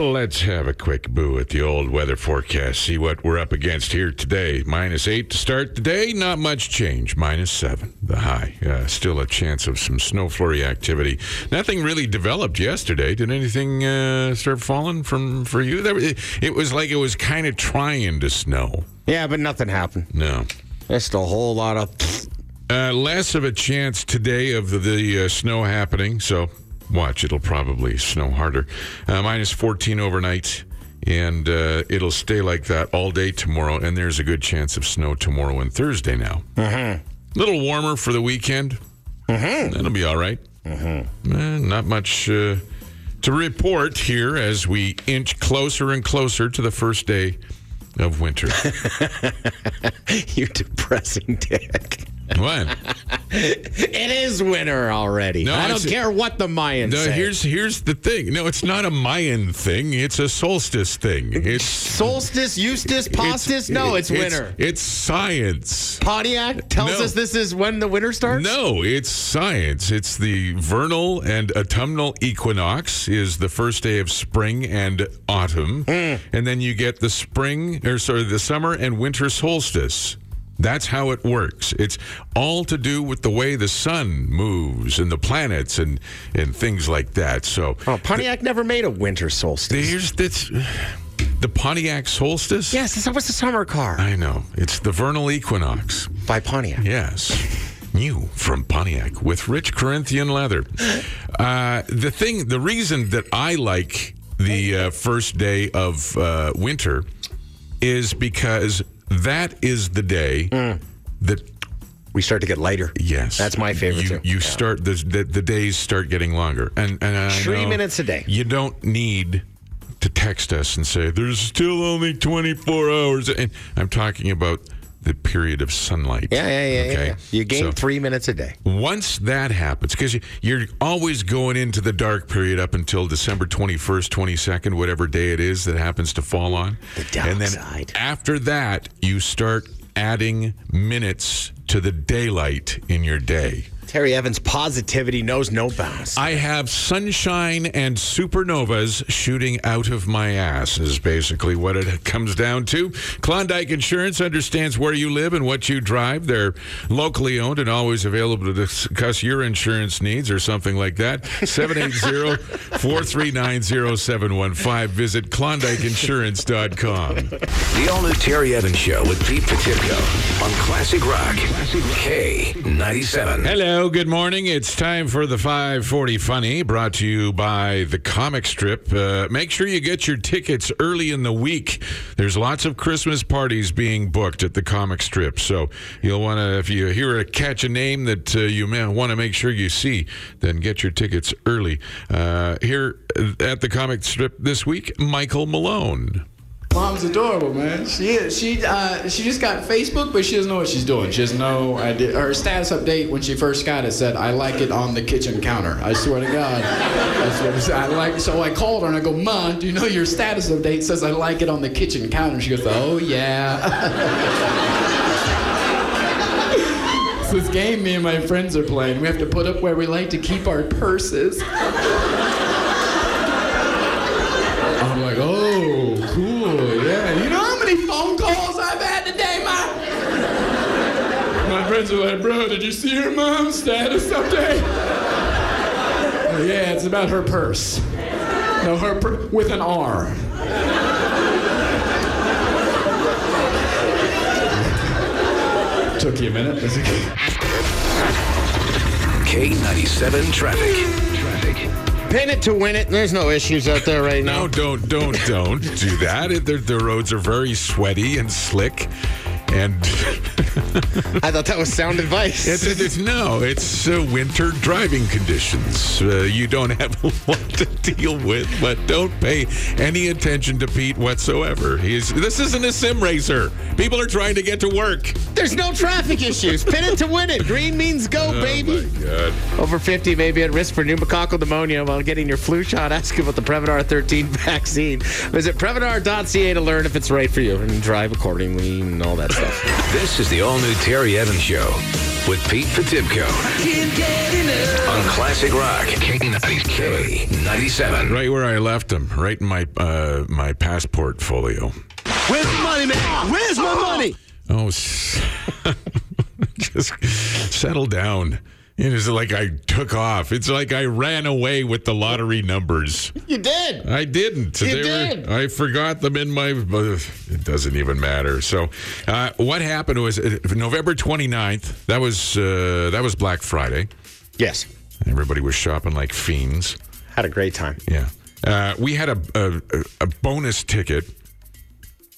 Well, let's have a quick boo at the old weather forecast. See what we're up against here today. Minus eight to start the day. Not much change. Minus seven, the high. Uh, still a chance of some snow flurry activity. Nothing really developed yesterday. Did anything uh, start falling from for you? There, it, it was like it was kind of trying to snow. Yeah, but nothing happened. No. Just a whole lot of. Uh, less of a chance today of the, the uh, snow happening, so watch. It'll probably snow harder. Uh, minus 14 overnight, and uh, it'll stay like that all day tomorrow, and there's a good chance of snow tomorrow and Thursday now. A little warmer for the weekend. That'll be all right. Eh, not much uh, to report here as we inch closer and closer to the first day of winter. you depressing dick. What? It is winter already. No, I don't care what the Mayans No, say. here's here's the thing. No, it's not a Mayan thing. It's a solstice thing. It's solstice, Eustace, Postus. no, it's, winter. It's science. Pontiac tells No. us this is when the winter starts. No, it's science. It's the vernal and autumnal equinox is the first day of spring and autumn, Hmm. and then you get the spring or sorry, the summer and winter solstice. That's how it works. It's all to do with the way the sun moves and the planets and and things like that. So Oh, Pontiac never made a winter solstice. There's the Pontiac solstice. yes, that was a summer car I know. It's the vernal equinox. by Pontiac. Yes. New from Pontiac with rich Corinthian leather. Uh, the thing, the reason that I like the uh, first day of uh, winter is because that is the day mm. that We start to get lighter. Yes, That's my favorite You, too. you Yeah. start the, the the days start getting longer, and and I Three minutes a day. You don't need to text us and say there's still only 24 hours, and I'm talking about the period of sunlight. Yeah, yeah, yeah, yeah, Okay? yeah. You gain So- three minutes a day. once that happens, because you're always going into the dark period up until December 21st, 22nd, whatever day it is that happens to fall on. The dark and then side. after that, you start adding minutes to the daylight in your day. Terry Evans' positivity knows no bounds. I have sunshine and supernovas shooting out of my ass, is basically what it comes down to. Klondike Insurance understands where you live and what you drive. They're locally owned and always available to discuss your insurance needs or something like that. 780 439 0715. Visit KlondikeInsurance.com. The all new Terry Evans Show with Pete Potipcoe on Classic Rock. K97. Hello, good morning. It's time for the 540 Funny, brought to you by the Comic Strip. Uh, make sure you get your tickets early in the week. There's lots of Christmas parties being booked at the Comic Strip, so you'll want to, if you hear a catch a name that uh, you may want to make sure you see, then get your tickets early. Uh, here at the Comic Strip this week, Michael Malone. Mom's adorable, man. She is. She uh, she just got Facebook, but she doesn't know what she's doing. She has no idea. Her status update when she first got it said, "I like it on the kitchen counter." I swear to God, it. I like. So I called her and I go, "Mom, do you know your status update says I like it on the kitchen counter?" She goes, "Oh yeah." It's this game me and my friends are playing. We have to put up where we like to keep our purses. I'm like, oh, cool, yeah. You know how many phone calls I've had today, my? My friends are like, bro, did you see her mom's status update? Oh, yeah, it's about her purse. No, her pur- with an R. Took you a minute. Is it- K97 Traffic. Traffic. Pin it to win it. There's no issues out there right now. No, don't, don't, don't do that. It- The, the roads are very sweaty and slick, and I thought that was sound advice. it's, it's no, it's uh, winter driving conditions. Uh, you don't have a lot to deal with, but don't pay any attention to Pete whatsoever. He's this isn't a sim racer. People are trying to get to work. There's no traffic issues. Pin it to win it. Green means go, baby. Oh God. Over 50 may be at risk for pneumococcal pneumonia while getting your flu shot. Ask about the Prevnar 13 vaccine. Visit Prevnar.ca to learn if it's right for you and drive accordingly and all that stuff. stuff. This is the all-new Terry Evans Show with Pete Potipcoe on Classic Rock K97. Right where I left him, right in my uh, my passport folio. Where's the money, man? Where's my money? Oh, s- just settle down. It is like I took off. It's like I ran away with the lottery numbers. You did. I didn't. You They were- did. I forgot them in my. It doesn't even matter. So, uh, what happened was uh, November 29th. That was uh, that was Black Friday. Yes. Everybody was shopping like fiends. Had a great time. Yeah. Uh, we had a, a a bonus ticket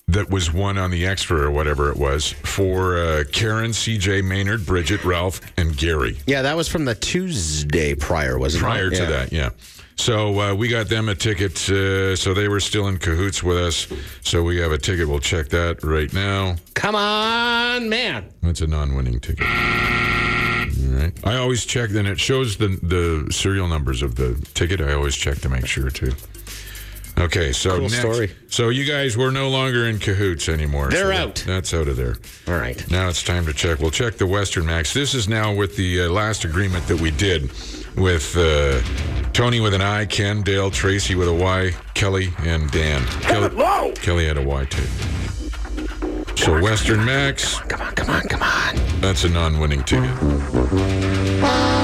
that was won on the extra or whatever it was for uh, Karen, CJ, Maynard, Bridget, Ralph, and Gary. Yeah, that was from the Tuesday prior, wasn't Prior it? to Yeah. that, yeah. So uh, we got them a ticket. Uh, so they were still in cahoots with us. So we have a ticket. We'll check that right now. Come on, man. That's a non-winning ticket. All right. I always check, and it shows the the serial numbers of the ticket. I always check to make sure too. Okay, so Cool next, story. so you guys were no longer in cahoots anymore. They're so out. That's out of there. All right. Now it's time to check. We'll check the Western Max. This is now with the uh, last agreement that we did with uh, Tony with an I, Ken, Dale, Tracy with a Y, Kelly, and Dan. Kelly, Kelly had a Y too. So Western Max, Come on, come on, come on. that's a non-winning ticket.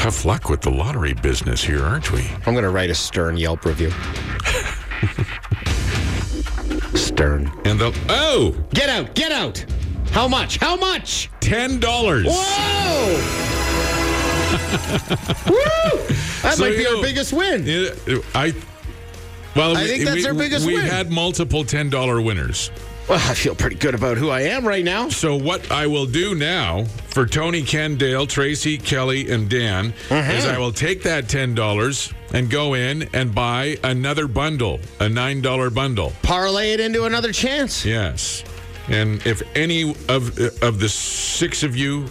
tough luck with the lottery business here, aren't we? I'm going to write a stern Yelp review. stern. And the oh, Get out, get out. How much? How much? ten dollars. Whoa! Woo! That So, might be you our know, biggest win. Yeah, I well, I we- think that's we, our biggest We win. We had multiple ten dollar winners. Well, I feel pretty good about who I am right now. So what I will do now for Tony, Ken, Dale, Tracy, Kelly, and Dan Mm-hmm. is I will take that ten dollars and go in and buy another bundle, a nine dollar bundle. Parlay it into another chance. Yes, and if any of of the six of you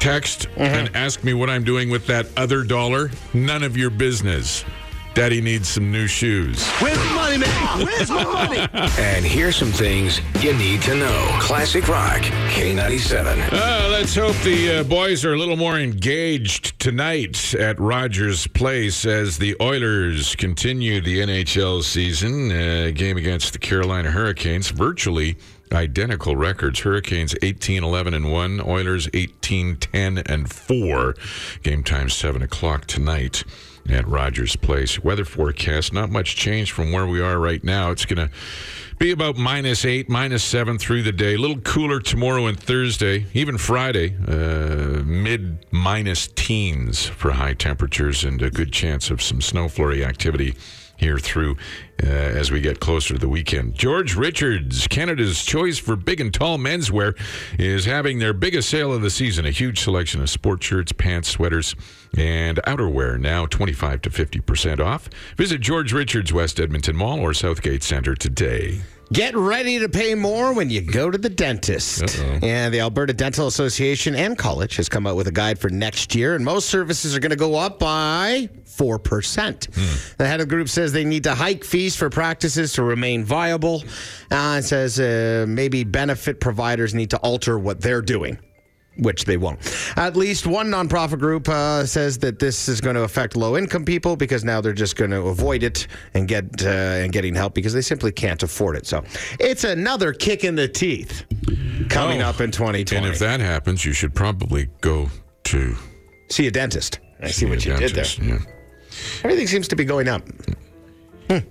text Mm-hmm. and ask me what I'm doing with that other dollar, none of your business. Daddy needs some new shoes. Where's the money, man? Where's my money? And here's some things you need to know. Classic Rock K97. Uh, let's hope the uh, boys are a little more engaged tonight at Rogers Place as the Oilers continue the NHL season. Uh, game against the Carolina Hurricanes, virtually identical records. Hurricanes 18 11 and 1, Oilers 18 10 and 4. Game time 7 o'clock tonight at Rogers Place. Weather forecast, not much change from where we are right now. It's going to be about minus eight, minus seven through the day. A little cooler tomorrow and Thursday, even Friday, uh, mid minus teens for high temperatures and a good chance of some snow flurry activity here through uh, as we get closer to the weekend. George Richards, Canada's choice for big and tall menswear, is having their biggest sale of the season. A huge selection of sport shirts, pants, sweaters, and outerwear now 25 to 50% off. Visit George Richards West Edmonton Mall or Southgate Center today. Get ready to pay more when you go to the dentist. Uh-oh. And the Alberta Dental Association and College has come out with a guide for next year, and most services are going to go up by 4%. The head of the group says they need to hike fees for practices to remain viable. Uh, it says uh, maybe benefit providers need to alter what they're doing. Which they won't. At least one nonprofit group uh, says that this is going to affect low-income people because now they're just going to avoid it and get uh, and getting help because they simply can't afford it. So it's another kick in the teeth coming Oh. up in 2020. And if that happens, you should probably go to see a dentist. I see, a what you dentist, did there. Yeah. Everything seems to be going up.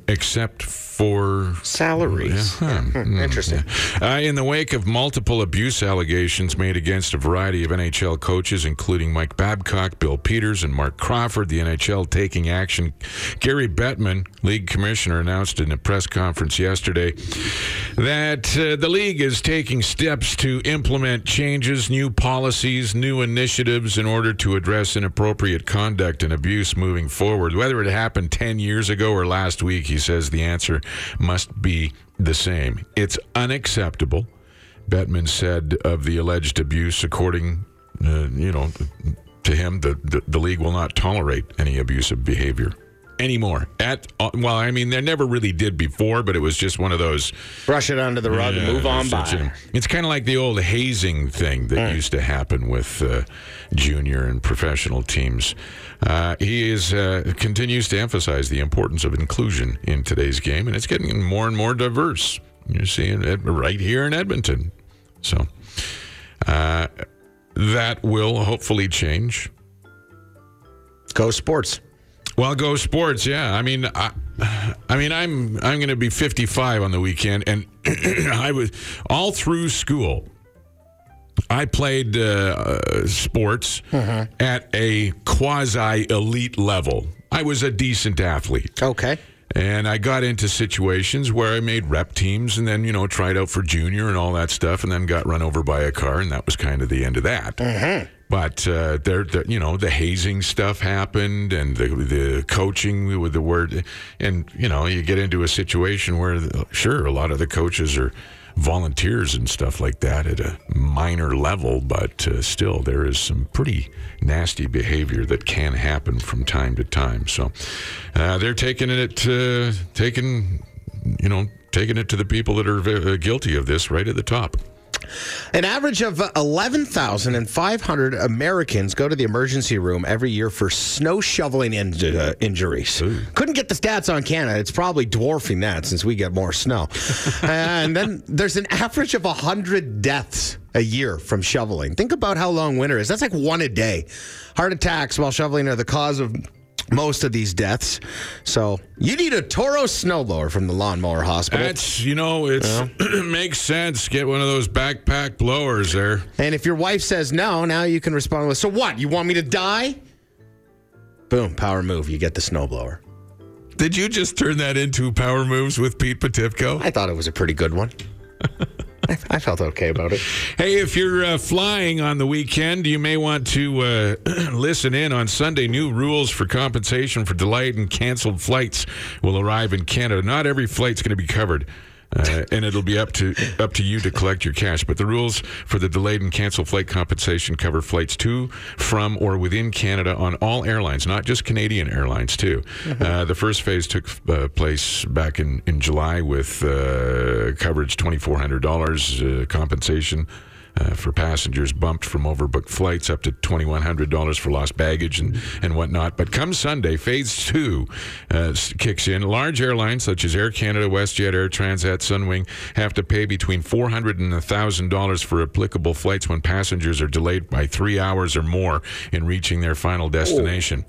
Except for Salaries. Yeah, huh. Hmm, Interesting. Uh, in the wake of multiple abuse allegations made against a variety of NHL coaches, including Mike Babcock, Bill Peters, and Marc Crawford, the NHL taking action. Gary Bettman, league commissioner, announced in a press conference yesterday that uh, the league is taking steps to implement changes, new policies, new initiatives in order to address inappropriate conduct and abuse moving forward. Whether it happened 10 years ago or last week, he says the answer must be the same. It's unacceptable, Bettman said of the alleged abuse, according, uh, you know, to him, the, the, the league will not tolerate any abusive behavior anymore. At uh, well, I mean, there never really did before, but it was just one of those. Brush it under the rug and move on by. a- It's kind of like the old hazing thing that used to happen with uh, junior and professional teams. Uh, he is uh, continues to emphasize the importance of inclusion in today's game, and it's getting more and more diverse. You're seeing it right here in Edmonton, so uh, that will hopefully change. Go sports. Well, go sports. Yeah, I mean, I, I mean, I'm I'm going to be 55 on the weekend, and I was all through school. I played uh, uh, sports at a quasi elite level. I was a decent athlete. Okay. And I got into situations where I made rep teams and then, you know, tried out for junior and all that stuff and then got run over by a car. And that was kind of the end of that. But uh, there, there, you know, the hazing stuff happened and the, the coaching with the word. And, you know, you get into a situation where, sure, a lot of the coaches are volunteers and stuff like that at a minor level, but uh, still there is some pretty nasty behavior that can happen from time to time. So uh, they're taking it, uh, taking, you know, taking it to the people that are uh, guilty of this right at the top. An average of uh, 11,500 Americans go to the emergency room every year for snow shoveling in- uh, injuries. Couldn't get the stats on Canada. It's probably dwarfing that since we get more snow. and then there's an average of 100 deaths a year from shoveling. Think about how long winter is. That's like one a day. Heart attacks while shoveling are the cause of most of these deaths. So you need a Toro snowblower from the Lawnmower Hospital. That's, you know, it's, it makes sense. Get one of those backpack blowers there. And if your wife says no, now you can respond with, "So what? You want me to die?" Boom, power move. You get the snowblower. Did you just turn that into power moves with Pete Potipcoe? I thought it was a pretty good one. I, I felt okay about it. Hey, if you're uh, flying on the weekend, you may want to uh, listen in on Sunday. New rules for compensation for delayed and canceled flights will arrive in Canada. Not every flight's going to be covered. Uh, and it'll be up to up to you to collect your cash. But the rules for the delayed and canceled flight compensation cover flights to, from, or within Canada on all airlines, not just Canadian airlines too. Uh, the first phase took uh, place back in in July with uh, coverage twenty four hundred dollars uh, compensation uh, for passengers bumped from overbooked flights up to $2,100 for lost baggage and, and whatnot. But come Sunday, phase two uh, kicks in. Large airlines such as Air Canada, WestJet, Air Transat, Sunwing have to pay between $400 and $1,000 for applicable flights when passengers are delayed by three hours or more in reaching their final destination.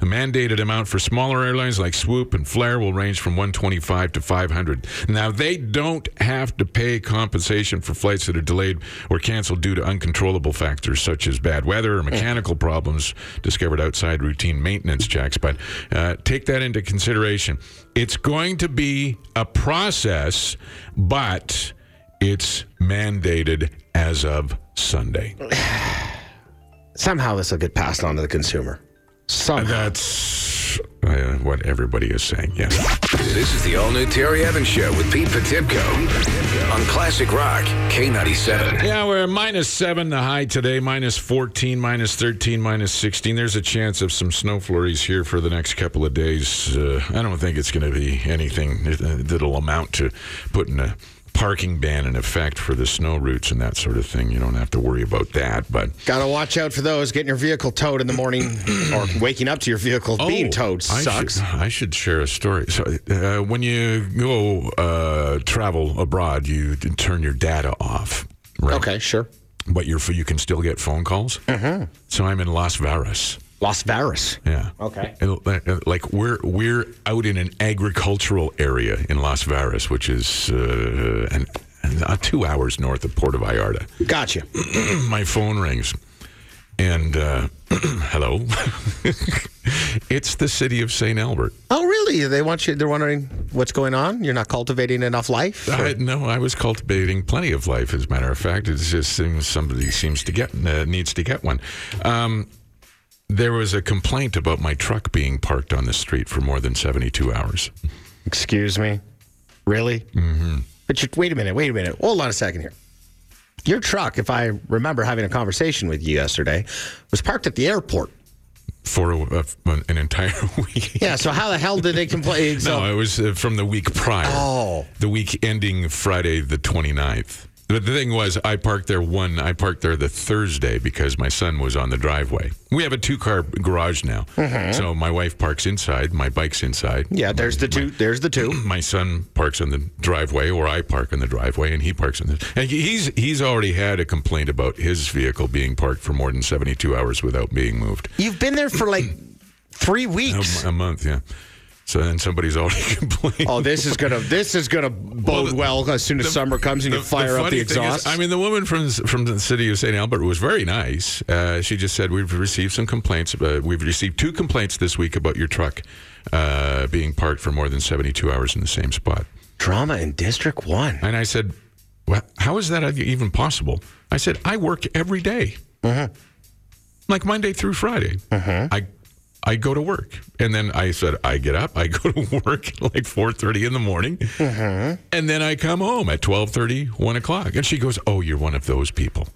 A mandated amount for smaller airlines like Swoop and Flair will range from 125 to 500. Now they don't have to pay compensation for flights that are delayed or canceled due to uncontrollable factors such as bad weather or mechanical problems discovered outside routine maintenance checks. But uh, take that into consideration. It's going to be a process, but it's mandated as of Sunday. Somehow this will get passed on to the consumer. Somehow. That's uh, what everybody is saying. Yes. This is the all new Terry Evans Show with Pete Potipcoe on Classic Rock K97. Yeah, we're minus seven the high today, minus 14, minus 13, minus 16. There's a chance of some snow flurries here for the next couple of days. Uh, I don't think it's going to be anything that'll amount to putting a parking ban in effect for the snow routes and that sort of thing. You don't have to worry about that. But Gotta watch out for those getting your vehicle towed in the morning or waking up to your vehicle being towed Oh, I sucks. Should, I should share a story. So, uh, when you go uh, travel abroad, you turn your data off. Right? Okay, sure. But you're, you can still get phone calls. Mm-hmm. So I'm in Las Vegas. Las Vegas. Yeah. Okay. Uh, Like we're we're out in an agricultural area in Las Varas, which is uh, an, an, uh, two hours north of Puerto Vallarta. Gotcha. My phone rings, and uh, hello, it's the city of Saint Albert. Oh, really? They want you. They're wondering what's going on. You're not cultivating enough life. I, no, I was cultivating plenty of life. As a matter of fact, it just seems somebody seems to get uh, needs to get one. Um, there was a complaint about my truck being parked on the street for more than seventy-two hours. Excuse me. Really? Mm-hmm. But you, wait a minute. Wait a minute. Hold on a second here. Your truck, if I remember having a conversation with you yesterday, was parked at the airport. for a, a, an entire week. Yeah. So how the hell did they complain? So, No, it was uh, from the week prior. Oh. The week ending Friday the 29th. But the thing was, I parked there one, I parked there the Thursday because my son was on the driveway. We have a two car garage now. So my wife parks inside, my bike's inside. Mm-hmm. yeah. There's the two. There's the two. My son parks on the driveway, or I park on the driveway, and he parks on the. And he's he's already had a complaint about his vehicle being parked for more than seventy two hours without being moved. You've been there for like three weeks. A, a month, yeah. So then somebody's already complaining. Oh, this is gonna this is gonna bode well, the- as soon as the- summer comes and you fire up the thing is, exhaust. I mean, the woman from from the city of St. Albert was very nice. Uh, she just said we've received some complaints. Uh, we've received two complaints this week about your truck uh, being parked for more than seventy two hours in the same spot. Drama in District One. And I said, well, "How is that even possible?" I said, "I work every day. like Monday through Friday. I." I go to work, and then I said I get up. I go to work at like four thirty in the morning, and then I come home at 12:30, 1 o'clock. And she goes, "Oh, you're one of those people."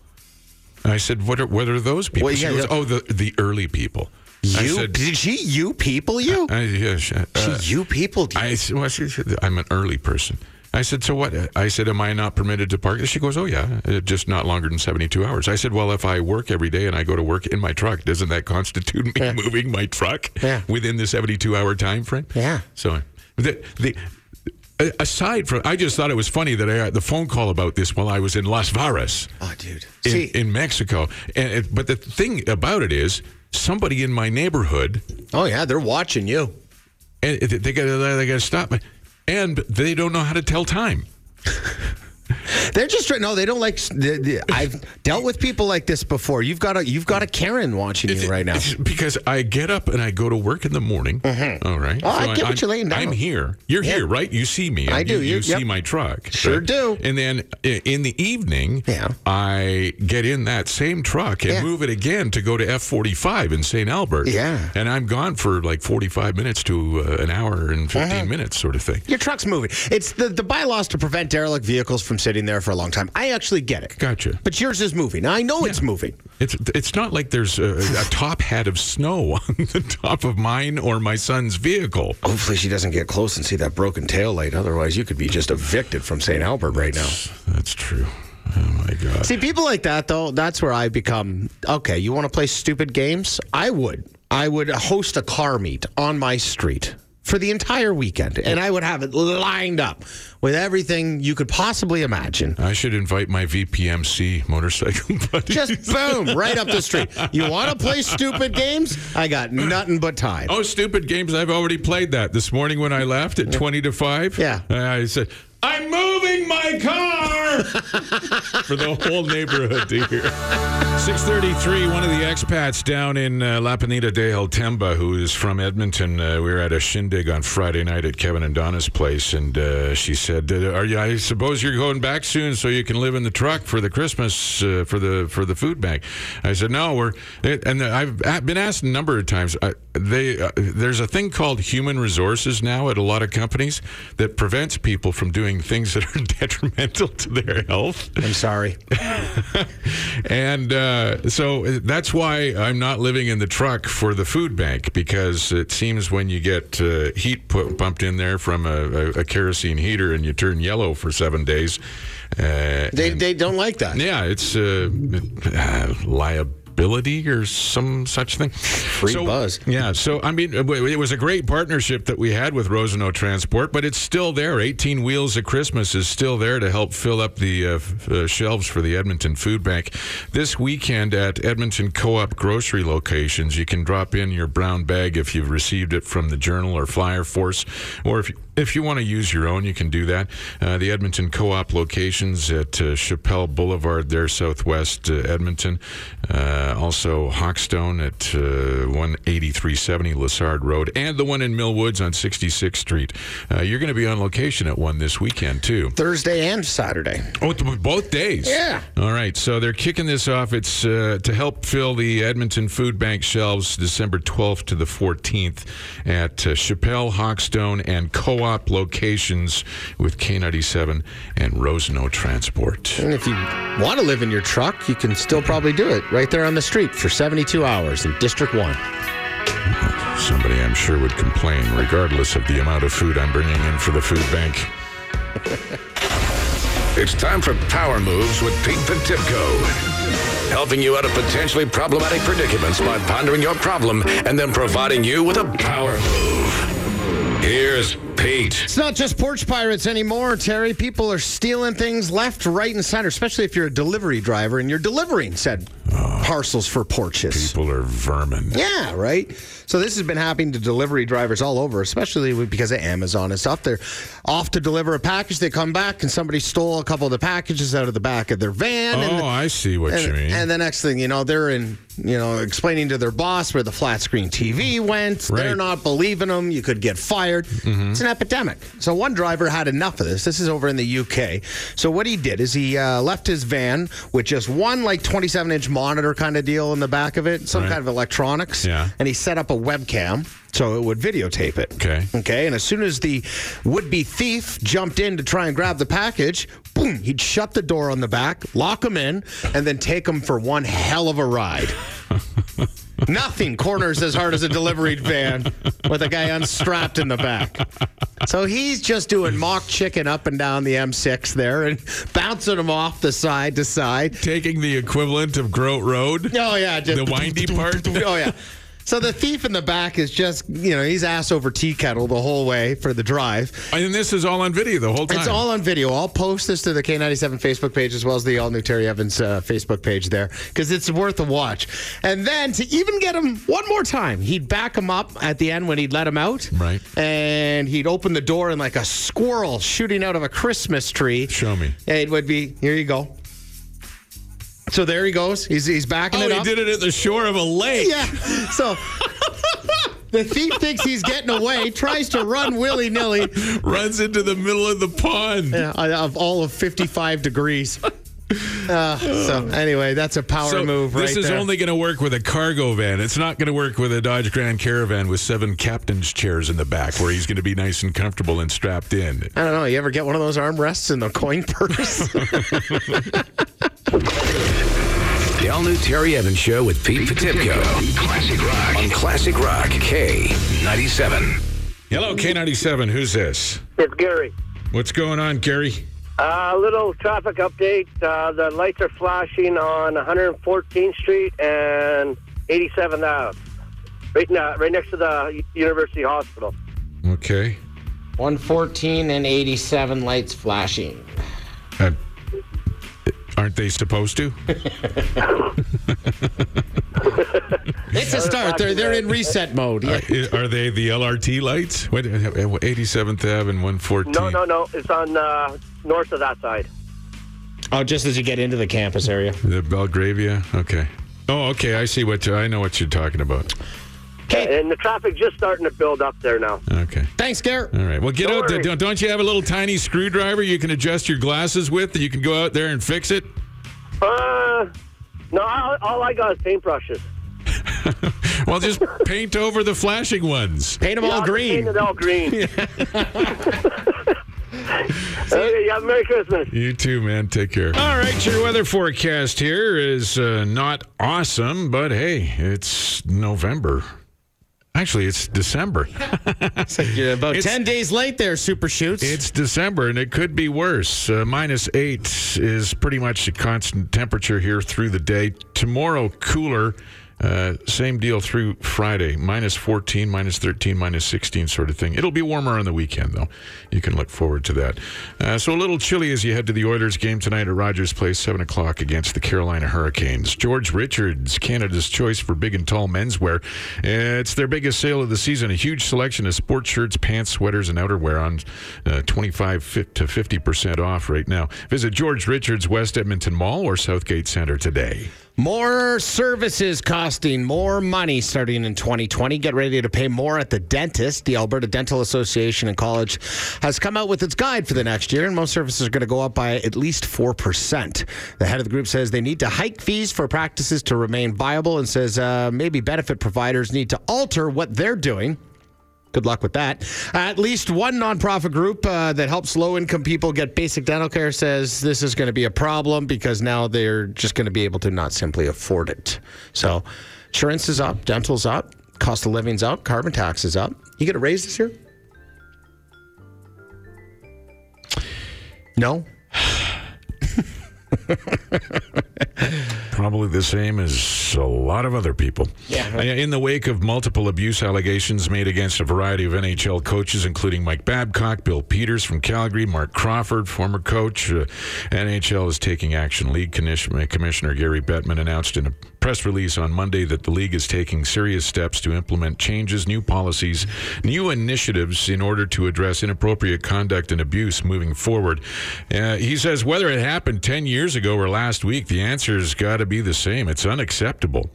And I said, "What are what are those people?" Well, she goes, yeah. "Oh, the the early people." I You said, did she you people you? I, yeah, she, uh, she you people. do- I well, she said, I'm an early person. I said, so what? I said, am I not permitted to park? She goes, oh yeah, uh, just not longer than 72 hours. I said, well, if I work every day and I go to work in my truck, doesn't that constitute me moving my truck Yeah. within the 72 hour time frame? Yeah. So the the. Aside from, I just thought it was funny that I got the phone call about this while I was in Las Varas oh, dude. in, See, in Mexico. And it, but the thing about it is, somebody in my neighborhood oh yeah, they're watching you. and they got they got to stop me, and they don't know how to tell time. They're just. No, they don't like. I've dealt with people like this before. You've got a you've got a Karen watching you right now. Because I get up and I go to work in the morning. All right. Oh, I get what I'm, you're laying down. I'm here. You're Yeah. here, right? You see me. I do. You, you You- see yep. my truck. Sure right? do. And then in the evening, Yeah. I get in that same truck and Yeah. move it again to go to F45 in St. Albert. Yeah. And I'm gone for like 45 minutes to uh, an hour and 15 Uh-huh. minutes, sort of thing. Your truck's moving. It's the the bylaws to prevent derelict vehicles from sitting there for a long time. I actually get it. Gotcha. But yours is moving. I know it's moving. It's it's not like there's a, a top hat of snow on the top of mine or my son's vehicle. Hopefully, she doesn't get close and see that broken tail light. Otherwise, you could be just evicted from St. Albert right now. That's true. Oh my god. See, people like that, though, that's where I become okay. You want to play stupid games? I would. I would host a car meet on my street for the entire weekend, and I would have it lined up with everything you could possibly imagine. I should invite my VPMC motorcycle buddies. Just boom, right up the street. You want to play stupid games? I got nothing but time. Oh, stupid games! I've already played that this morning when I left at twenty to five. Yeah. I said I'm moving my car for the whole neighborhood to hear. Six thirty-three. One of the expats down in uh, La Peñita de Jaltemba, who is from Edmonton. Uh, we were at a shindig on Friday night at Kevin and Donna's place, and uh, she said, "Are you? I suppose you're going back soon, so you can live in the truck for the Christmas uh, for the for the food bank." I said, "No, we're." And I've been asked a number of times. Uh, they uh, there's a thing called human resources now at a lot of companies that prevents people from doing things that are detrimental to their health. I'm sorry. and uh, so that's why I'm not living in the truck for the food bank because it seems when you get uh, heat put, pumped in there from a, a, a kerosene heater and you turn yellow for seven days. Uh, They, and- they don't like that. yeah, it's uh, liability or some such thing. Free buzz. Yeah, so I mean, it was a great partnership that we had with Rosenau Transport, but it's still there. 18 Wheels of Christmas is still there to help fill up the uh, f- uh, shelves for the Edmonton Food Bank. This weekend at Edmonton Co-op grocery locations, you can drop in your brown bag if you've received it from the Journal or Flyer Force, or if you, if you want to use your own, you can do that. Uh, the Edmonton Co-op locations at uh, Chappelle Boulevard, there southwest uh, Edmonton. Uh, also Hawkstone at uh, 18370 Lessard Road, and the one in Mill Woods on 66th Street. Uh, you're going to be on location at one this weekend too. Thursday and Saturday. Oh, both days. Yeah. All right. So they're kicking this off. It's uh, to help fill the Edmonton Food Bank shelves December 12th to the 14th at uh, Chappelle, Hawkstone, and Co-op locations with K97 and Rosenau Transport. And if you want to live in your truck, you can still probably do it right there on the street for 72 hours in District 1. Somebody I'm sure would complain, regardless of the amount of food I'm bringing in for the food bank. It's time for Power Moves with Pete Potipcoe. Helping you out of potentially problematic predicaments by pondering your problem and then providing you with a power move. Here's Pete. It's not just porch pirates anymore, Terry. People are stealing things left, right, and center, especially if you're a delivery driver and you're delivering said parcels for porches. People are vermin. Yeah, right. So this has been happening to delivery drivers all over, especially because of Amazon and stuff. They're off to deliver a package. They come back and somebody stole a couple of the packages out of the back of their van. and Oh, I see what and, you mean. and the next thing you know, they're in, you know, explaining to their boss where the flat screen TV went. They're Mm-hmm. not believing them. You could get fired. It's an epidemic. So one driver had enough of this. This is over in the UK. So what he did is he uh, left his van with just one like 27 inch monitor kind of deal in the back of it, some Right. kind of electronics. Yeah. And he set up a webcam so it would videotape it. Okay. Okay. And as soon as the would be thief jumped in to try and grab the package, boom, he'd shut the door on the back, lock him in, and then take him for one hell of a ride. Nothing corners as hard as a delivery van with a guy unstrapped in the back. So he's just doing mock chicken up and down the M6 there and bouncing him off the side to side. Taking the equivalent of Groat Road, Oh yeah, just the windy part. Oh yeah. So the thief in the back is just, you know, he's ass over tea kettle the whole way for the drive. And this is all on video the whole time. It's all on video. I'll post this to the K97 Facebook page as well as the All New Terry Evans uh, Facebook page there because it's worth a watch. And then to even get him one more time, he'd back him up at the end when he'd let him out. Right. And he'd open the door and like a squirrel shooting out of a Christmas tree. Show me. It would be, here you go. So there he goes. He's, he's backing Oh, it he did it at the shore of a lake. Yeah. So the thief thinks he's getting away, tries to run willy nilly Runs into the middle of the pond. Yeah, of all of 55 degrees. Uh, so anyway, that's a power So move right this is there. only going to work with a cargo van. It's not going to work with a Dodge Grand Caravan with seven captain's chairs in the back where he's going to be nice and comfortable and strapped in. I don't know. You ever get one of those armrests in the coin purse? The all new Terry Evans Show with Pete Potipcoe. Classic Rock. On Classic Rock K97. Hello, K97. Who's this? It's Gary. What's going on, Gary? A little traffic update. Uh, the lights are flashing on 114th Street and 87th Ave, right now, right next to the University Hospital. Okay. 114 and 87 lights flashing. Uh, aren't they supposed to? It's a start. They're they're in reset mode. Yeah. Uh, Are they the LRT lights? What, 87th Ave and 114? No, no, no. It's on uh, north of that side. Oh, just as you get into the campus area. The Belgravia? Okay. Oh, okay. I see what you, I know what you're talking about. And the traffic just starting to build up there now. Okay. Thanks, Garrett. All right. Well, get Don't out there. Don't, don't you have a little tiny screwdriver you can adjust your glasses with that you can go out there and fix it? Uh, no, all, all I got is paintbrushes. Well, just paint over the flashing ones. Paint them Yeah, all green. Paint it all green. okay, yeah, Merry Christmas. You too, man. Take care. All right, your weather forecast here is uh, not awesome, but hey, it's November. Actually, it's December. You're about It's- 10 days late there, Super Shoots. It's December, and it could be worse. Uh, minus eight is pretty much a constant temperature here through the day. Tomorrow, cooler. Uh, same deal through Friday. Minus 14, minus 13, minus 16 sort of thing. It'll be warmer on the weekend, though. You can look forward to that. Uh, so a little chilly as you head to the Oilers game tonight at Rogers Place, 7 o'clock against the Carolina Hurricanes. George Richards, Canada's choice for big and tall menswear. It's their biggest sale of the season. A huge selection of sports shirts, pants, sweaters, and outerwear on uh, 25 to 50% off right now. Visit George Richards West Edmonton Mall or Southgate Center today. More services costing more money starting in 2020. Get ready to pay more at the dentist. The Alberta Dental Association and College has come out with its guide for the next year, and most services are going to go up by at least 4%. The head of the group says they need to hike fees for practices to remain viable and says uh, maybe benefit providers need to alter what they're doing. Good luck with that. At least one nonprofit group uh, that helps low income people get basic dental care says this is going to be a problem because now they're just going to be able to not simply afford it. So, insurance is up, dental's up. Cost of living's up, carbon tax is up. You get a raise this year? No? Probably the same as a lot of other people. Yeah. Uh, In the wake of multiple abuse allegations made against a variety of NHL coaches, including Mike Babcock, Bill Peters from Calgary, Marc Crawford, former coach, uh, NHL is taking action. League Commissioner, Commissioner Gary Bettman announced in a press release on Monday that the league is taking serious steps to implement changes, new policies, new initiatives in order to address inappropriate conduct and abuse moving forward. Uh, he says whether it happened 10 years ago or last week, the answer's got to be the same. It's unacceptable.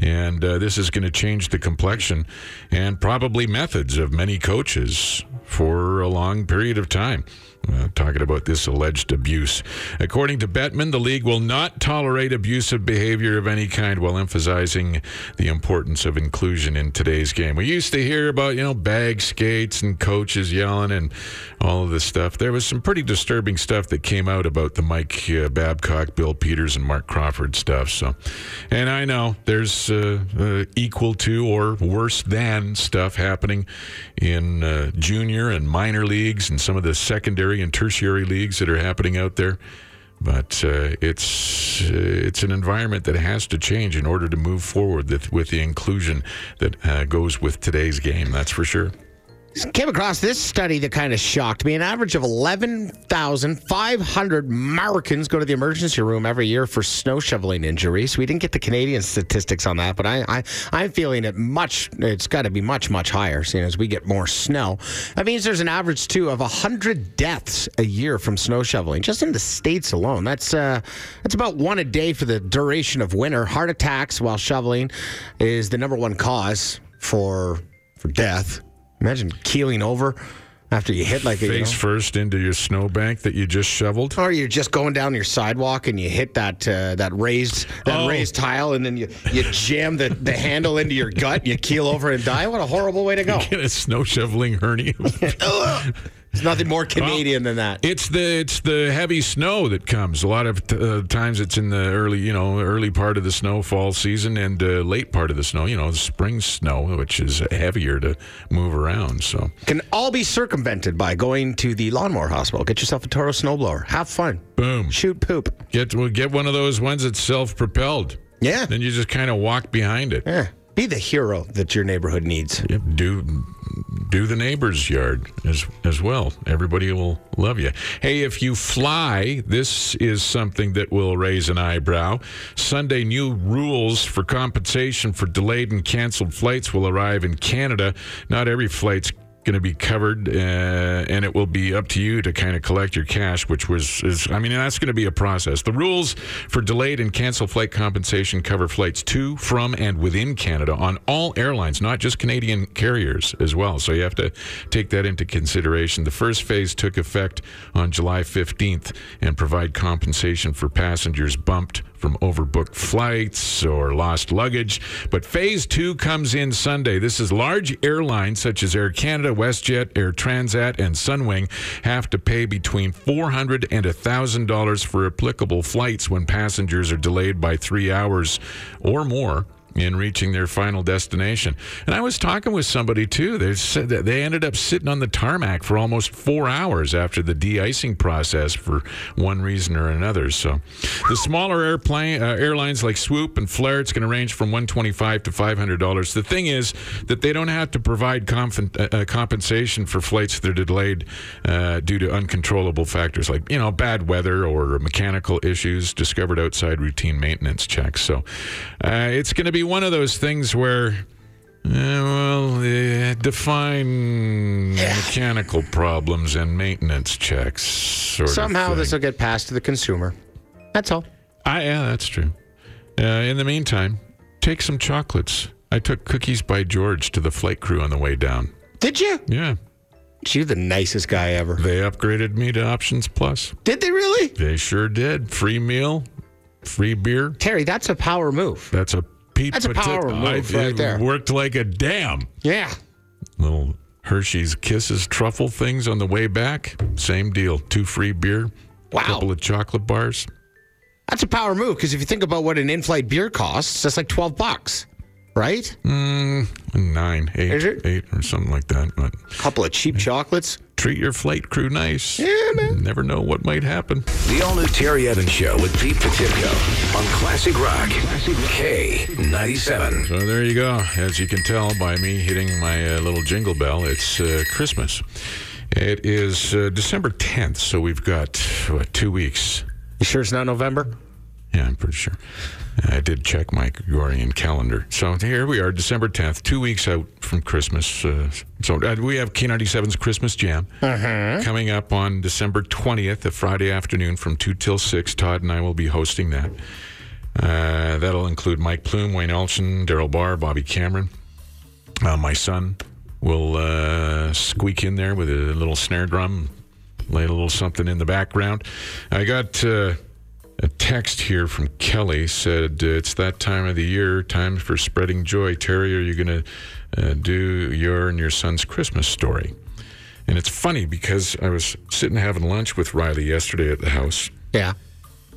And uh, this is going to change the complexion and probably methods of many coaches for a long period of time. Uh, talking about this alleged abuse. According to Bettman, the league will not tolerate abusive behavior of any kind while emphasizing the importance of inclusion in today's game. We used to hear about, you know, bag skates and coaches yelling and all of this stuff. There was some pretty disturbing stuff that came out about the Mike uh, Babcock, Bill Peters, and Marc Crawford stuff. So, and I know there's uh, uh, equal to or worse than stuff happening in uh, junior and minor leagues and some of the secondary and tertiary leagues that are happening out there. But uh, it's uh, it's an environment that has to change in order to move forward with, with the inclusion that uh, goes with today's game. That's for sure. Came across this study that kind of shocked me. An average of 11,500 Americans go to the emergency room every year for snow shoveling injuries. We didn't get the Canadian statistics on that, but I, I, I'm feeling it much, it's got to be much, much higher, seeing as we get more snow. That means there's an average, too, of 100 deaths a year from snow shoveling, just in the States alone. That's, uh, that's about one a day for the duration of winter. Heart attacks while shoveling is the number one cause for, for death. Imagine keeling over after you hit like a you Face know, first into your snowbank that you just shoveled. or you're just going down your sidewalk and you hit that uh, that raised that Oh. raised tile and then you, you jam the, the handle into your gut, you keel over and die. What a horrible way to go. Get a snow shoveling hernia. There's nothing more Canadian than that. It's the it's the heavy snow that comes. A lot of uh, times it's in the early you know early part of the snowfall season and uh, late part of the snow. You know the spring snow, which is heavier to move around. So Can all be circumvented by going to the lawnmower hospital. Get yourself a Toro snowblower. Have fun. boom, Shoot poop. get well, get one of those ones that's self propelled. Yeah. Then you just kind of walk behind it. Yeah. Be the hero that your neighborhood needs. Yep, do do the neighbor's yard as as well. Everybody will love you. Hey, if you fly, this is something that will raise an eyebrow. Sunday, new rules for compensation for delayed and canceled flights will arrive in Canada. Not every flight's going to be covered, uh, and it will be up to you to kind of collect your cash, which was, is, I mean, that's going to be a process. The rules for delayed and canceled flight compensation cover flights to, from, and within Canada on all airlines, not just Canadian carriers as well. So you have to take that into consideration. The first phase took effect on July 15th and provide compensation for passengers bumped from overbooked flights or lost luggage. But phase two comes in Sunday. This is large airlines such as Air Canada, WestJet, Air Transat, and Sunwing have to pay between 400 and $1,000 for applicable flights when passengers are delayed by three hours or more in reaching their final destination. And I was talking with somebody too. They said that they ended up sitting on the tarmac for almost four hours after the de-icing process for one reason or another. So, the smaller airplane uh, airlines like Swoop and Flair, it's going to range from 125 to 500 dollars. The thing is that they don't have to provide conf- uh, uh, compensation for flights that are delayed uh, due to uncontrollable factors like you know bad weather or mechanical issues discovered outside routine maintenance checks. So, uh, it's going to be one of those things where. Uh, well, define mechanical problems and maintenance checks. Sort Somehow of this will get passed to the consumer. That's all. Ah, yeah, that's true. Uh, in the meantime, take some chocolates. I took cookies by George to the flight crew on the way down. Did you? Yeah, You're the nicest guy ever. they upgraded me to Options Plus. Did they really? They sure did. Free meal, free beer. Terry, that's a power move. That's a Pete That's a power move I- right it there. Worked like a dam. Yeah. Little Hershey's Kisses truffle things on the way back. Same deal. Two free beer. Wow. Couple of chocolate bars. That's a power move because if you think about what an in-flight beer costs, that's like 12 bucks, right? Nine, eight, Is it? eight, or something like that. But A couple of cheap chocolates. treat your flight crew nice. Yeah, man. Never know what might happen. The all new Terry Evans Show with Pete Potipcoe on Classic Rock K97. So there you go. As you can tell by me hitting my uh, little jingle bell, it's uh, Christmas. It is uh, December 10th, so we've got what, two weeks. You sure it's not November? Yeah, I'm pretty sure. I did check my Gregorian calendar. So here we are, December 10th, two weeks out from Christmas. Uh, so uh, we have K97's Christmas Jam coming up on December 20th, a Friday afternoon from 2 till 6. Todd and I will be hosting that. Uh, that'll include Mike Plume, Wayne Elchin, Daryl Barr, Bobby Cameron. Uh, my son will uh, squeak in there with a little snare drum, lay a little something in the background. I got uh, a text here from Kelly said uh, it's that time of the year, time for spreading joy. Terry, are you going to uh, do your and your son's Christmas story? And it's funny because I was sitting having lunch with Riley yesterday at the house, Yeah.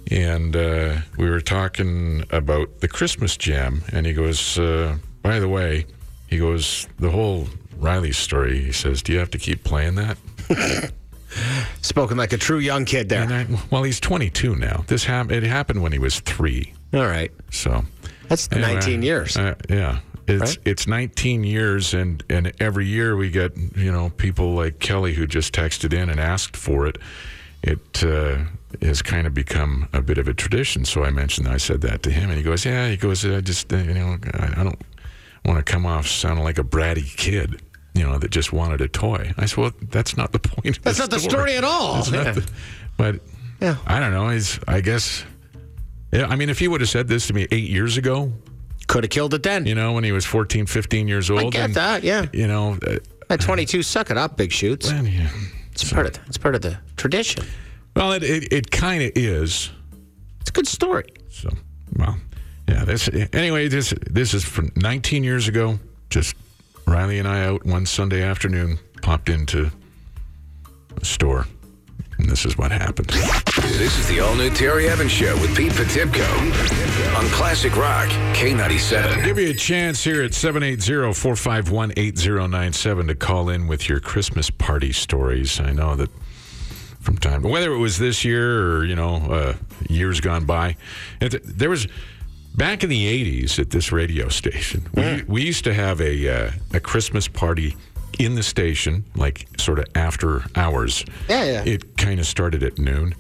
and uh, we were talking about the Christmas jam. And he goes, uh, by the way, he goes, the whole Riley story. He says, do you have to keep playing that? Spoken like a true young kid there. And I, well, he's 22 now. This hap- it happened when he was three. All right. So That's anyway, 19 years. Uh, yeah. It's Right? it's 19 years, and, and every year we get you know people like Kelly who just texted in and asked for it. It uh, has kind of become a bit of a tradition. So I mentioned, I said that to him, and he goes, "Yeah." He goes, "I just uh, you know I, I don't want to come off sounding like a bratty kid." You know, that just wanted a toy. I said, well, that's not the point. That's not the story at all. Yeah. the- but Yeah. I don't know. He's, I guess, yeah, I mean, if he would have said this to me eight years ago, Could have killed it then. you know, when he was 14, 15 years old. I get and, that, yeah. You know, uh, At 22, suck it up, big shoots. yeah. It's part of the, it's part of the tradition. well, it, it, it kind of is. It's a good story. So, well, yeah. This anyway. This this is from 19 years ago. Just Riley and I out one Sunday afternoon, popped into a store, and this is what happened. This is the all new Terry Evans Show with Pete Potipcoe on Classic Rock K97. Give you a chance here at 780-451-8097 to call in with your Christmas party stories. I know that from time, whether it was this year or, you know, uh, years gone by, there was back in the 80s at this radio station, we, we used to have a, uh, a Christmas party in the station, like sort of after hours. Yeah, yeah. It kind of started at noon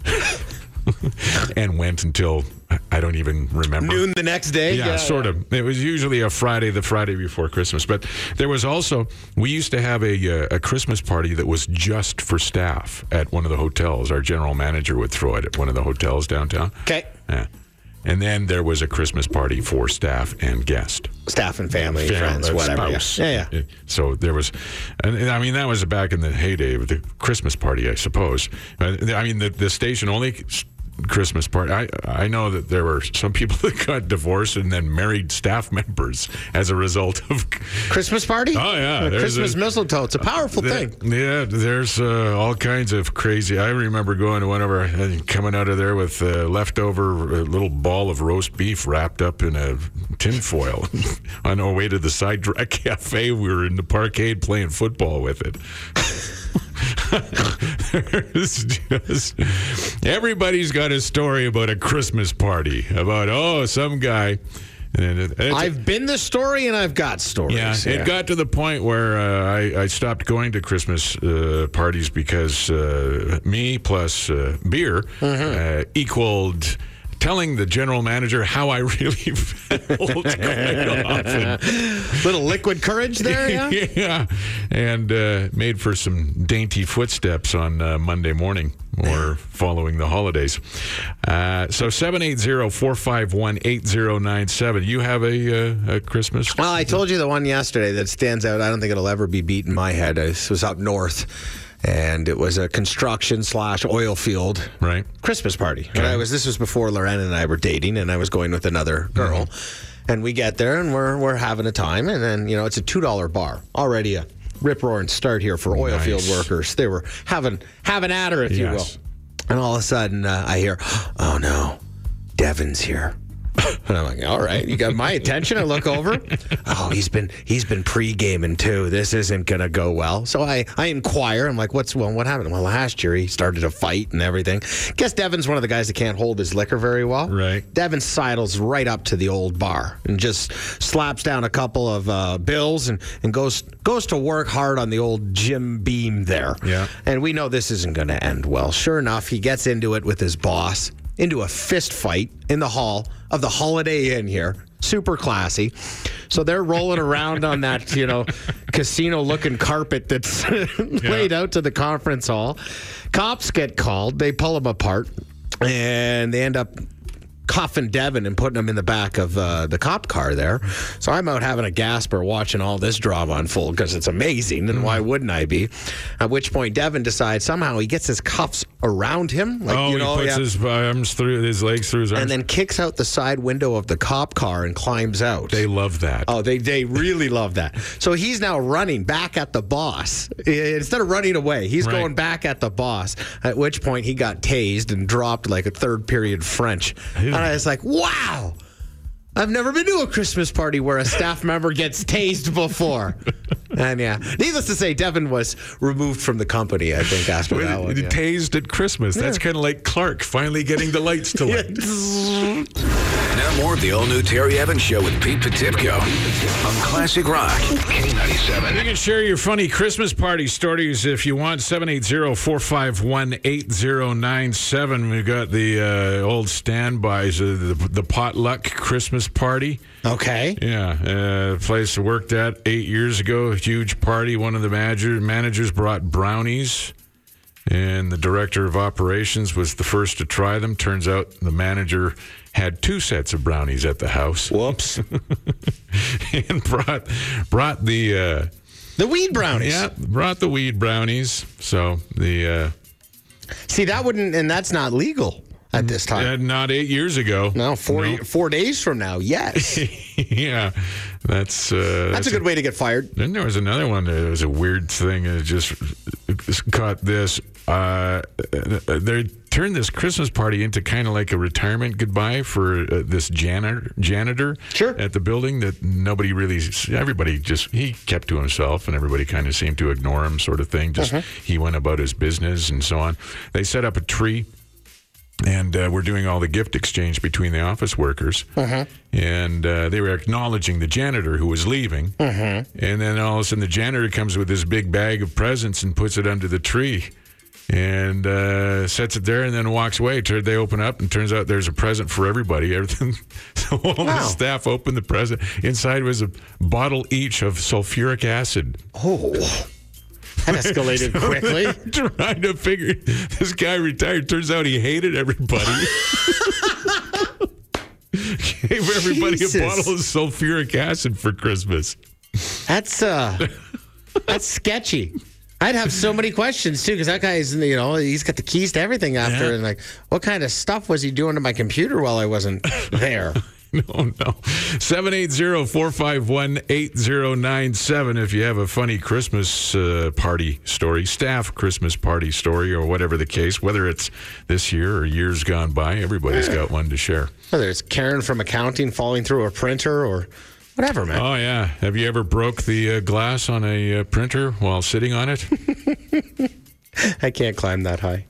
and went until I don't even remember. Noon the next day. Yeah, sort of. It was usually a Friday, the Friday before Christmas. But there was also we used to have a uh, a Christmas party that was just for staff at one of the hotels. Our general manager would throw it at one of the hotels downtown. Okay. Yeah. And then there was a Christmas party for staff and guest. Staff and family, friends, whatever. Yeah. yeah, yeah. So there was, and, I mean, that was back in the heyday of the Christmas party, I suppose. Uh, I mean, the, the station only Christmas party. I I know that there were some people that got divorced and then married staff members as a result of. Christmas party? Oh, yeah, Christmas a- mistletoe. It's a powerful There- thing. Yeah, there's uh, all kinds of crazy. I remember going to one of our uh, coming out of there with uh, leftover uh, little ball of roast beef wrapped up in a tinfoil. On our way to the side track cafe, we were in the parkade playing football with it. There's just everybody's got a story about a Christmas party about oh some guy. And it- I've been the story and I've got stories. yeah, it got to the point where uh, I, I stopped going to Christmas uh, parties because uh, me plus uh, beer uh, equaled telling the general manager how I really felt. Little liquid courage there, yeah? yeah, and uh, made for some dainty footsteps on uh, Monday morning or following the holidays. Uh, so 780-451-8097. You have a, uh, a Christmas? Well, I told you the one yesterday that stands out. I don't think it'll ever be beat in my head. This was up north, and it was a construction slash oil field Right. Christmas party. And I was this was before Lorena and I were dating, and I was going with another girl. And we get there, and we're we're having a time, and then you know it's a two dollar bar already a rip roaring start here for oil field workers. They were having having at her, if you will. And all of a sudden, uh, I hear, "Oh no, Devin's here." And I'm like, all right, you got my attention. I look over. Oh, he's been he's been pre gaming too. This isn't gonna go well. So I I inquire. I'm like, what's well, what happened? Well, last year he started a fight and everything. Guess Devin's one of the guys that can't hold his liquor very well. Right. Devin sidles right up to the old bar and just slaps down a couple of uh, bills and, and goes goes to work hard on the old Jim Beam there. Yeah. And we know this isn't going to end well. Sure enough, he gets into it with his boss, into a fist fight in the hall of the Holiday Inn here. Super classy. So they're rolling around on that, you know, casino looking carpet that's laid out to the conference hall. Cops get called. They pull them apart and they end up cuffing Devin and putting him in the back of uh, the cop car there. So I'm out having a gasper watching all this drama unfold because it's amazing, and why wouldn't I be? At which point Devin decides somehow he gets his cuffs around him, like oh, you know, he puts yeah, his arms through his legs through his arms. and then kicks out the side window of the cop car and climbs out. they love that. Oh, they they really love that. So he's now running back at the boss instead of running away. He's Right. going back at the boss. At which point he got tased and dropped like a third period French. And I was like, wow. I've never been to a Christmas party where a staff member gets tased before. and yeah, needless to say, Devin was removed from the company. I think after Well, that one. yeah. Tased at Christmas. That's kind of like Clark finally getting the lights to light. Now more of the all-new Terry Evans Show with Pete Potipcoe on Classic Rock K97. You can share your funny Christmas party stories if you want. 780-451-8097. We've got the uh, old standbys, uh, the, the potluck Christmas party. Okay. Yeah, uh, place I worked at eight years ago. Huge party. One of the manager, managers brought brownies, and the director of operations was the first to try them. Turns out the manager had two sets of brownies at the house, Whoops. and brought brought the uh, the weed brownies. yeah brought the weed brownies. So the uh, See, that wouldn't, and that's not legal at this time. uh, not eight years ago. No, four No. four days from now. Yes, yeah, that's uh, that's a good way to get fired. Then there was another one that was a weird thing. It just just caught this. Uh, they turned this Christmas party into kind of like a retirement goodbye for uh, this janitor, janitor Sure. at the building that nobody really, everybody just, he kept to himself and everybody kind of seemed to ignore him, sort of thing. Just he went about his business and so on. They set up a tree and uh, we're doing all the gift exchange between the office workers. And uh, they were acknowledging the janitor who was leaving. And then all of a sudden, the janitor comes with this big bag of presents and puts it under the tree. And uh, sets it there, and then walks away. They open up, and turns out there's a present for everybody. Everything. So all the staff opened the present. Inside was a bottle each of sulfuric acid. Oh, that escalated quickly. trying to figure this guy retired. Turns out he hated everybody. Gave everybody Jesus. a bottle of sulfuric acid for Christmas. That's uh, that's sketchy. I'd have so many questions too, because that guy's you know he's got the keys to everything after, Yeah. and like, what kind of stuff was he doing to my computer while I wasn't there? No, no. 780-451-8097 if you have a funny Christmas uh, party story, staff Christmas party story, or whatever the case, whether it's this year or years gone by, everybody's got one to share. Whether it's Karen from accounting falling through a printer or whatever, man. Oh, yeah. Have you ever broke the uh, glass on a uh, printer while sitting on it? I can't climb that high.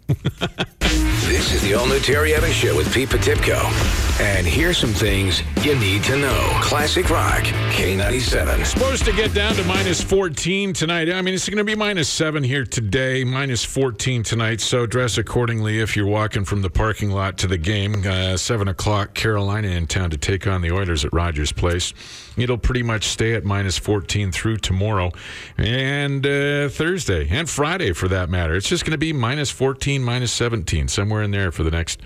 This is the all-new Terry Evans Show with Pete Potipcoe. And here's some things you need to know. Classic Rock K97. Supposed to get down to minus 14 tonight. I mean, it's going to be minus 7 here today, minus 14 tonight. So dress accordingly if you're walking from the parking lot to the game. Uh, 7 o'clock, Carolina in town to take on the Oilers at Rogers Place. It'll pretty much stay at minus 14 through tomorrow and uh, Thursday and Friday for that matter. It's just going to be minus 14, minus 17, somewhere in there for the next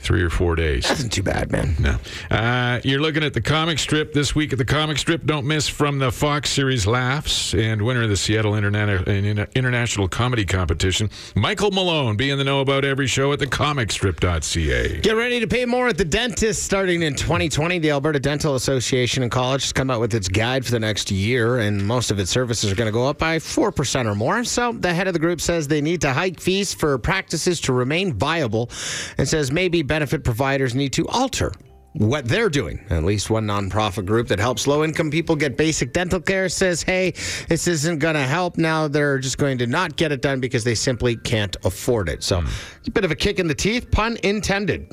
three or four days. Isn't too bad, man. No. Uh, you're looking at the comic strip this week at the comic strip. Don't miss from the Fox series Laughs and winner of the Seattle Interna- Interna- International Comedy Competition, Michael Malone. Be in the know about every show at the thecomicstrip.ca. Get ready to pay more at the dentist starting in 2020. The Alberta Dental Association and College has come out with its guide for the next year, and most of its services are going to go up by 4% or more. So the head of the group says they need to hike fees for practices to remain viable and says maybe benefit providers need to alter what they're doing. At least one nonprofit group that helps low income people get basic dental care says, hey, this isn't going to help. Now they're just going to not get it done because they simply can't afford it. So it's a bit of a kick in the teeth, pun intended.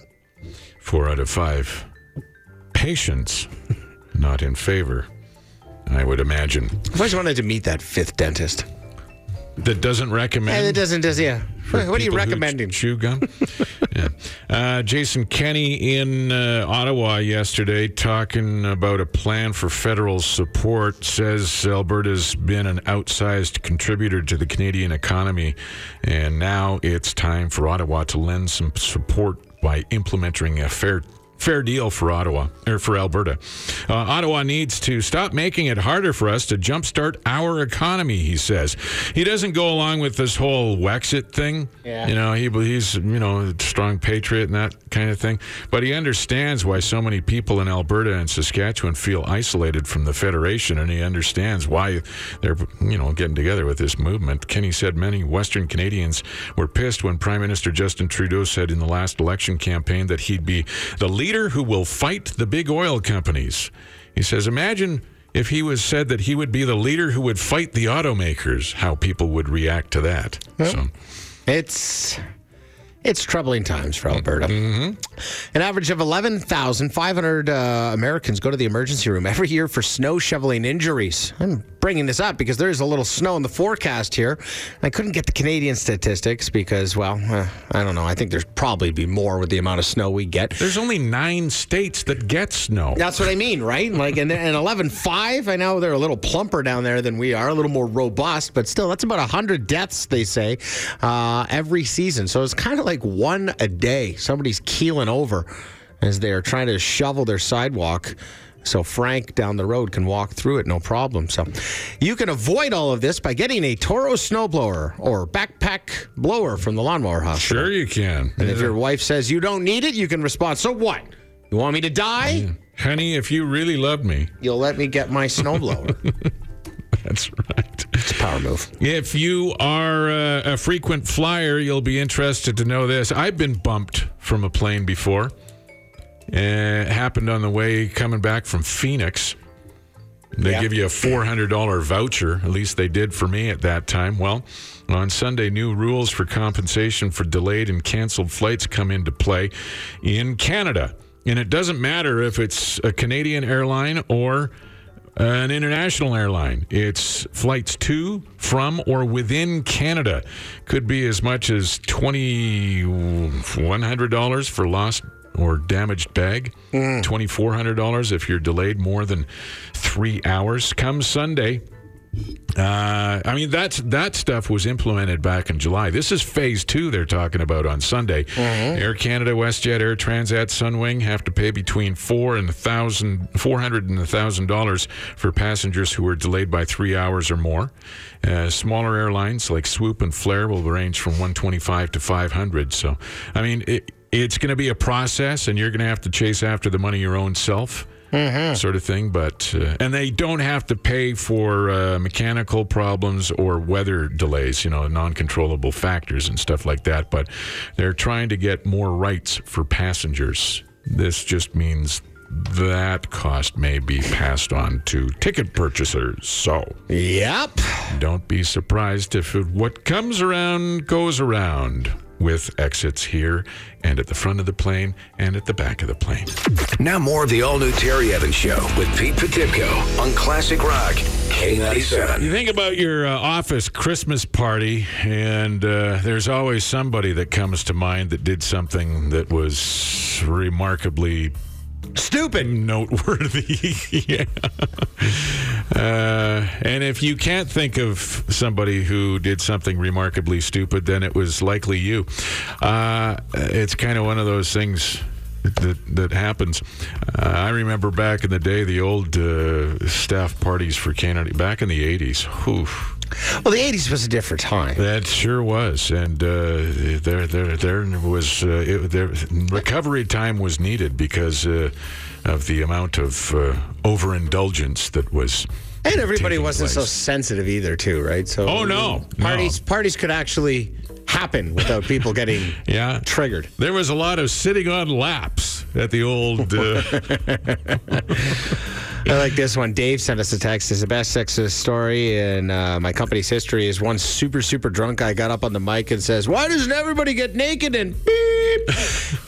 Four out of five patients not in favor, I would imagine. I've always wanted to meet that fifth dentist. That doesn't recommend. Yeah, it doesn't, does, yeah. What are you recommending? Chew gum. yeah. Uh, Jason Kenney in uh, Ottawa yesterday talking about a plan for federal support says Alberta's been an outsized contributor to the Canadian economy, and now it's time for Ottawa to lend some support by implementing a fair fair deal for Ottawa or for Alberta. Uh, Ottawa needs to stop making it harder for us to jumpstart our economy. He says he doesn't go along with this whole Wexit thing. Yeah. You know, he he's you know a strong patriot and that kind of thing. But he understands why so many people in Alberta and Saskatchewan feel isolated from the federation, and he understands why they're you know getting together with this movement. Kenney said many Western Canadians were pissed when Prime Minister Justin Trudeau said in the last election campaign that he'd be the leader who will fight the big oil companies. He says, imagine if he was said that he would be the leader who would fight the automakers, how people would react to that. So, It's it's troubling times for Alberta. Mm-hmm. An average of 11,500 uh, Americans go to the emergency room every year for snow shoveling injuries. I'm bringing this up because there's a little snow in the forecast here. I couldn't get the Canadian statistics because, well, uh, I don't know. I think there's probably be more with the amount of snow we get. there's only nine states that get snow. That's what I mean, right? Like, and, and 11.5, I know they're a little plumper down there than we are, a little more robust, but still, that's about 100 deaths, they say, uh, every season. So it's kind of like one a day. Somebody's keeling over as they're trying to shovel their sidewalk. So Frank down the road can walk through it, no problem. So you can avoid all of this by getting a Toro snowblower or backpack blower from the Lawnmower Hospital. Sure, you can. And if your wife says you don't need it, you can respond, so what? You want me to die? Honey, if you really love me, You'll let me get my snowblower. that's right. it's a power move. If you are uh, a frequent flyer, you'll be interested to know this. I've been bumped from a plane before. It happened on the way coming back from Phoenix. They Yeah. give you a $400 voucher. At least they did for me at that time. Well, on Sunday, new rules for compensation for delayed and canceled flights come into play in Canada. And it doesn't matter if it's a Canadian airline or an international airline. It's flights to, from, or within Canada. Could be as much as $2,100 for lost or damaged bag, $2,400 if you're delayed more than three hours. Come Sunday, uh, I mean, that's that stuff was implemented back in July. This is phase two they're talking about on Sunday. Air Canada, WestJet, Air Transat, Sunwing have to pay between four and thousand, four hundred and a thousand dollars for passengers who are delayed by three hours or more. Uh, smaller airlines like Swoop and Flair will range from one twenty-five to five hundred. So, I mean, it, it's going to be a process, and you're going to have to chase after the money your own self sort of thing. But uh, and they don't have to pay for uh, mechanical problems or weather delays, you know, non-controllable factors and stuff like that. But they're trying to get more rights for passengers. This just means that cost may be passed on to ticket purchasers. So Yep. don't be surprised if what comes around goes around. With exits here and at the front of the plane and at the back of the plane. Now more of the all-new Terry Evans Show with Pete Potipcoe on Classic Rock K97. You think about your uh, office Christmas party, and uh, there's always somebody that comes to mind that did something that was remarkably Stupid. noteworthy. yeah. Uh, and if you can't think of somebody who did something remarkably stupid, then it was likely you. Uh, it's kind of one of those things that that happens. Uh, I remember back in the day, the old uh, staff parties for Canada back in the '80s. Whew. Well, the 80s was a different time. That sure was, and uh, there, there, there was uh, it, there, recovery time was needed because uh, of the amount of uh, overindulgence that was. And everybody wasn't so sensitive either, too, right? So Oh, no, no. Parties parties could actually happen without people getting Yeah. triggered. There was a lot of sitting on laps at the old. I like this one. Dave sent us a text. It's the best sexist story in uh, my company's history. Is one super super drunk guy got up on the mic and says, "Why doesn't everybody get naked and beep?"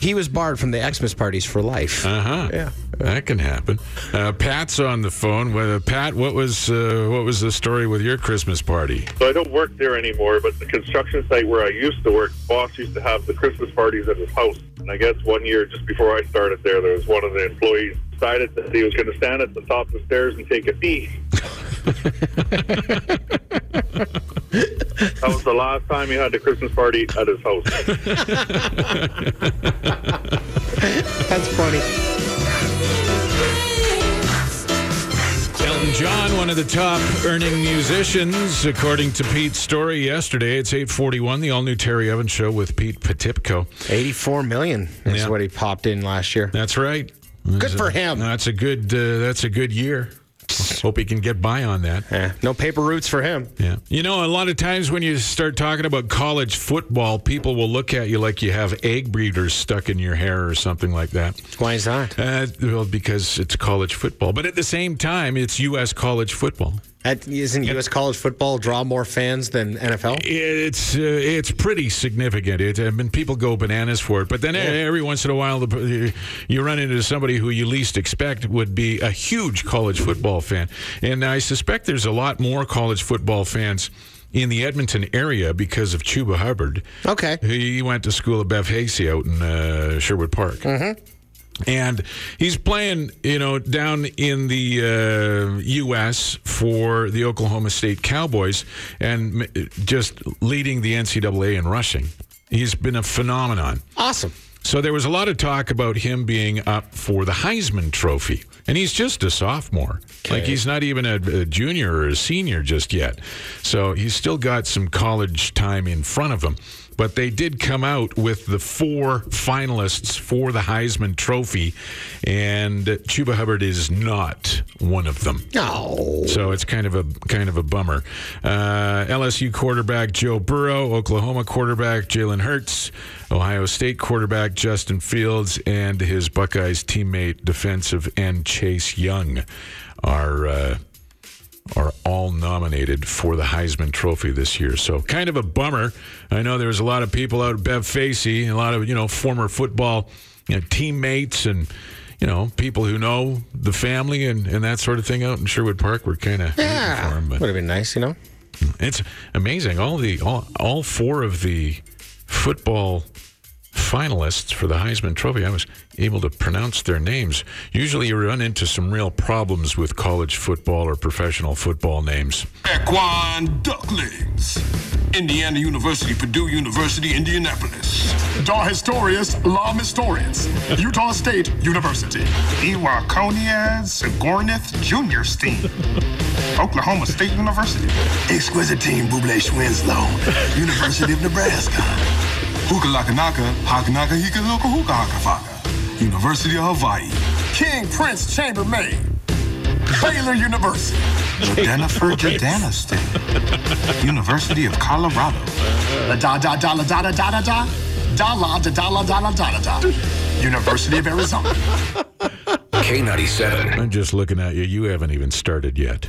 He was barred from the Xmas parties for life. uh huh. Yeah. That can happen. Uh, Pat's on the phone. Well, Pat, what was uh, what was the story with your Christmas party? So I don't work there anymore, but the construction site where I used to work, boss used to have the Christmas parties at his house. And I guess one year, just before I started there, there was one of the employees decided that he was going to stand at the top of the stairs and take a pee. That was the last time he had the Christmas party at his house. That's funny. Elton John, one of the top earning musicians, according to Pete's story yesterday. It's 841, the all-new Terry Evans show with Pete Potipcoe. 84 million is Yeah. what he popped in last year. That's right. Good for him. That's a good. Uh, that's a good year. Hope he can get by on that. No paper routes for him. Yeah. You know, a lot of times when you start talking about college football, people will look at you like you have egg breeders stuck in your hair or something like that. Why is that? Uh, well, because it's college football. But at the same time, it's U.S. college football. At, isn't U.S. college football draw more fans than NFL? It's uh, it's pretty significant. It, I mean, people go bananas for it. But then every once in a while, the, you run into somebody who you least expect would be a huge college football fan. And I suspect there's a lot more college football fans in the Edmonton area because of Chuba Hubbard. Okay. He went to school at Bev Facey out in uh, Sherwood Park. Mm-hmm. And he's playing, you know, down in the uh, U.S. for the Oklahoma State Cowboys and m- just leading the NCAA in rushing. He's been a phenomenon. Awesome. So there was a lot of talk about him being up for the Heisman Trophy, and he's just a sophomore. Like he's not even a, a junior or a senior just yet. So he's still got some college time in front of him. But they did come out with the four finalists for the Heisman Trophy, and Chuba Hubbard is not one of them. No. So it's kind of a kind of a bummer. Uh, LSU quarterback Joe Burrow, Oklahoma quarterback Jalen Hurts, Ohio State quarterback Justin Fields, and his Buckeyes teammate defensive end Chase Young are. Uh, are all nominated for the Heisman Trophy this year. So kind of a bummer. I know there's a lot of people out at Bev Facey, a lot of you know former football you know, teammates and you know people who know the family and, and that sort of thing out in Sherwood Park. We're kind of Yeah. for him, Would have been nice, you know? it's amazing. All the all, all four of the football finalists for the Heisman Trophy, I was able to pronounce their names. Usually, you run into some real problems with college football or professional football names. Equine Ducklings. Indiana University, Purdue University, Indianapolis. Dar Historias, La Historians. Utah State University. Ewaconias, Sigornith Junior Steam. Oklahoma State University. Exquisite team, Buble Winslow. University of Nebraska. Hukalakanaka, Hakanaka Hikaluka Huka Hakafaka. University of Hawaii. King Prince Chambermaid. Baylor University. Jennifer Jadana State. University of Colorado. La da da da la da da da da da. Da la da da la da la da da da. University of Arizona. K97. I'm just looking at you. You haven't even started yet.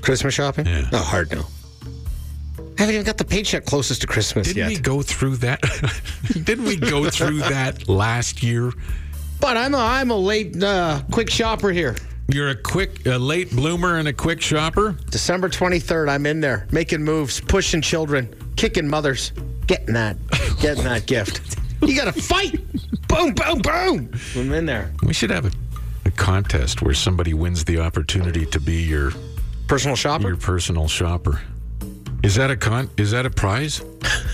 Christmas shopping? Yeah. Oh, hard no. I haven't even got the paycheck closest to Christmas yet. Didn't yet. we go through that? Didn't we go through that last year? But I'm a, I'm a late, uh, quick shopper here. You're a quick, a late bloomer and a quick shopper. December 23rd, I'm in there making moves, pushing children, kicking mothers, getting that, getting that gift. You got to fight. Boom, boom, boom. I'm in there. We should have a, a contest where somebody wins the opportunity to be your Personal shopper? your personal shopper. Is that a con? Is that a prize?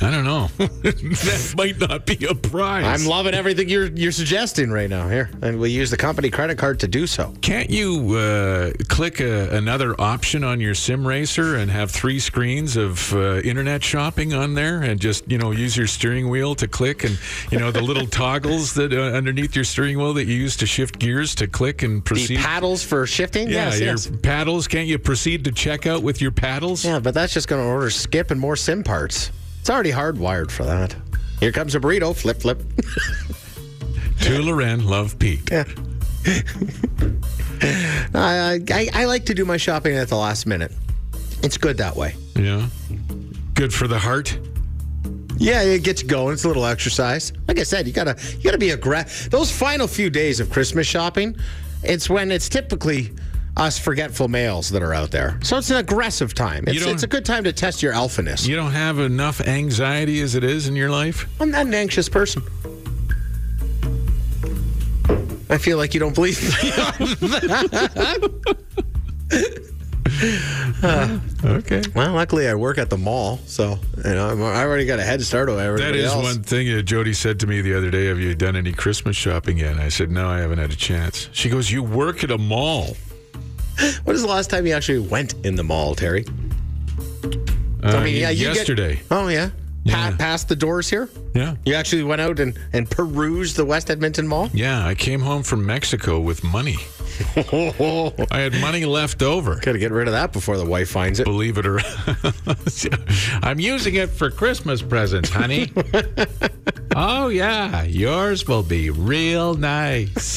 I don't know. that might not be a prize. I'm loving everything you're you're suggesting right now here, and we use the company credit card to do so. Can't you uh, click a, another option on your sim racer and have three screens of uh, internet shopping on there, and just you know use your steering wheel to click, and you know the little toggles that uh, underneath your steering wheel that you use to shift gears to click and The proceed. paddles for shifting? yeah, yes, your yes. paddles. Can't you proceed to check out with your paddles? Yeah, but that's just going to skip and more sim parts. It's already hardwired for that. Here comes a burrito. Flip, flip. To Loren, love Pete. Yeah. I, I, I like to do my shopping at the last minute. It's good that way. Yeah. Good for the heart. Yeah, it gets going. It's a little exercise. Like I said, you gotta you gotta be aggressive. Those final few days of Christmas shopping, it's when it's typically us forgetful males that are out there. So it's an aggressive time. It's, it's a good time to test your alphaness. You don't have enough anxiety as it is in your life? I'm not an anxious person. I feel like you don't believe me. Okay. well, luckily I work at the mall, so you know I'm, I already got a head start over That everybody is else. one thing that Jody said to me the other day. Have you done any Christmas shopping yet? And I said, no, I haven't had a chance. She goes, you work at a mall. What is the last time you actually went in the mall, Terry? Uh, mean, yeah, you get- yesterday. Oh yeah, Pa- Yeah. past the doors here. yeah. You actually went out and, and perused the West Edmonton Mall? Yeah, I came home from Mexico with money. I had money left over. Gotta get rid of that before the wife finds it. Believe it or I'm using it for Christmas presents, honey. oh yeah, yours will be real nice.